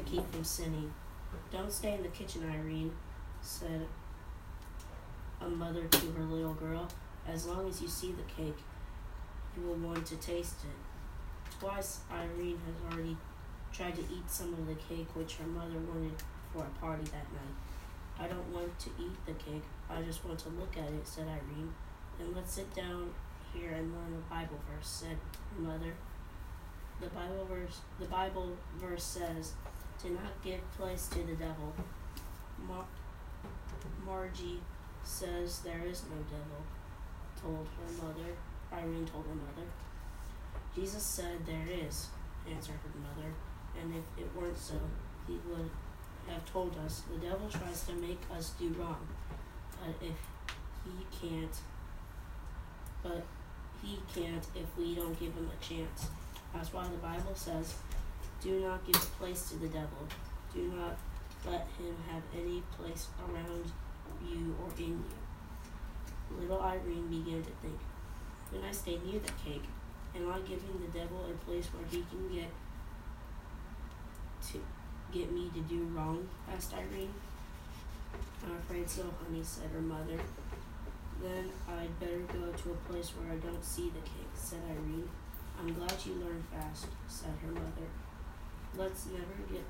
keep from sinning. Don't stay in the kitchen, Irene, said a mother to her little girl. As long as you see the cake, you will want to taste it. Twice, Irene has already tried to eat some of the cake which her mother wanted for a party that night. I don't want to eat the cake, I just want to look at it, said Irene. Then let's sit down here and learn a Bible verse, said her mother. The Bible verse the Bible verse says, "Do not give place to the devil." Mar- Margie says there is no devil, told her mother. Irene told her mother. Jesus said there is, answered her mother, and if it weren't so, he would have told us. The devil tries to make us do wrong, but if he can't, but he can't if we don't give him a chance. That's why the Bible says, do not give place to the devil. Do not let him have any place around you or in you. Little Irene began to think, when I stay near the cake, am I giving the devil a place where he can get to get me to do wrong? asked Irene. I'm afraid so, honey, said her mother. Then I'd better go to a place where I don't see the cake, said Irene. I'm glad you learned fast, said her mother. Let's never get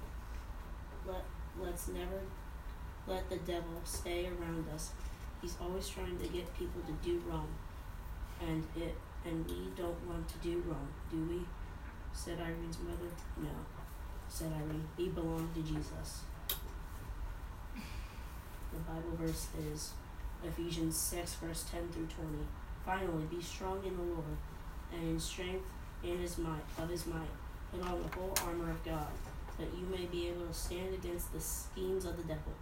let let's never let the devil stay around us. He's always trying to get people to do wrong. And it and we don't want to do wrong, do we? said Irene's mother. No, said Irene. We belong to Jesus. The Bible verse is Ephesians 6, verse 10 through 20. Finally, be strong in the Lord and in strength in his might of his might. Put on the whole armor of God, that you may be able to stand against the schemes of the devil.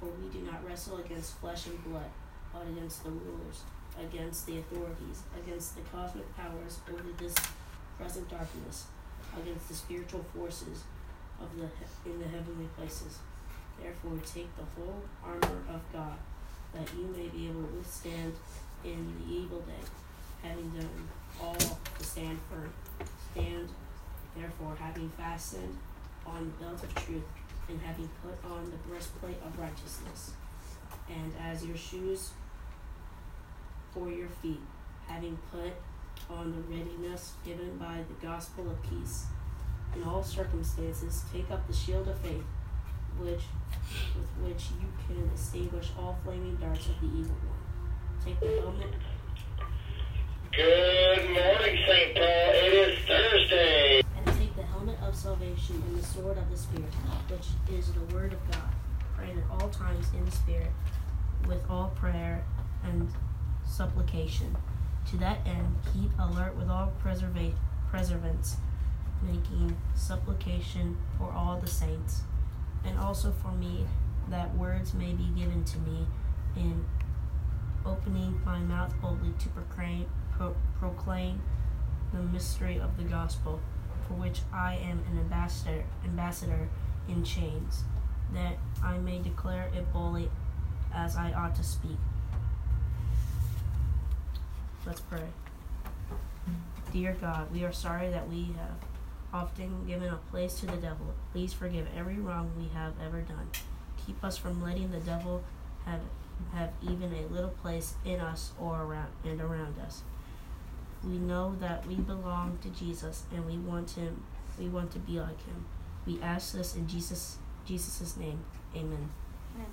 For we do not wrestle against flesh and blood, but against the rulers, against the authorities, against the cosmic powers over this present darkness, against the spiritual forces of the in the heavenly places. Therefore, take the whole armor of God, that you may be able to withstand in the evil day, having done all to stand firm. Therefore, having fastened on the belt of truth, and having put on the breastplate of righteousness, and as your shoes for your feet, having put on the readiness given by the gospel of peace. In all circumstances, take up the shield of faith, which with which you can extinguish all flaming darts of the evil one. Take the helmet and the sword of the Spirit, which is the word of God, praying at all times in the Spirit, with all prayer and supplication. To that end, keep alert with all preserva- preservance, making supplication for all the saints, and also for me, that words may be given to me in opening my mouth boldly to proclaim, pro- proclaim the mystery of the gospel, for which I am an ambassador, ambassador in chains, that I may declare it boldly as I ought to speak. Let's pray. Dear God, we are sorry that we have often given a place to the devil. Please forgive every wrong we have ever done. Keep us from letting the devil have have even a little place in us or around and around us. We know that we belong to Jesus and we want him we want to be like him. We ask this in Jesus Jesus' name. Amen. Amen.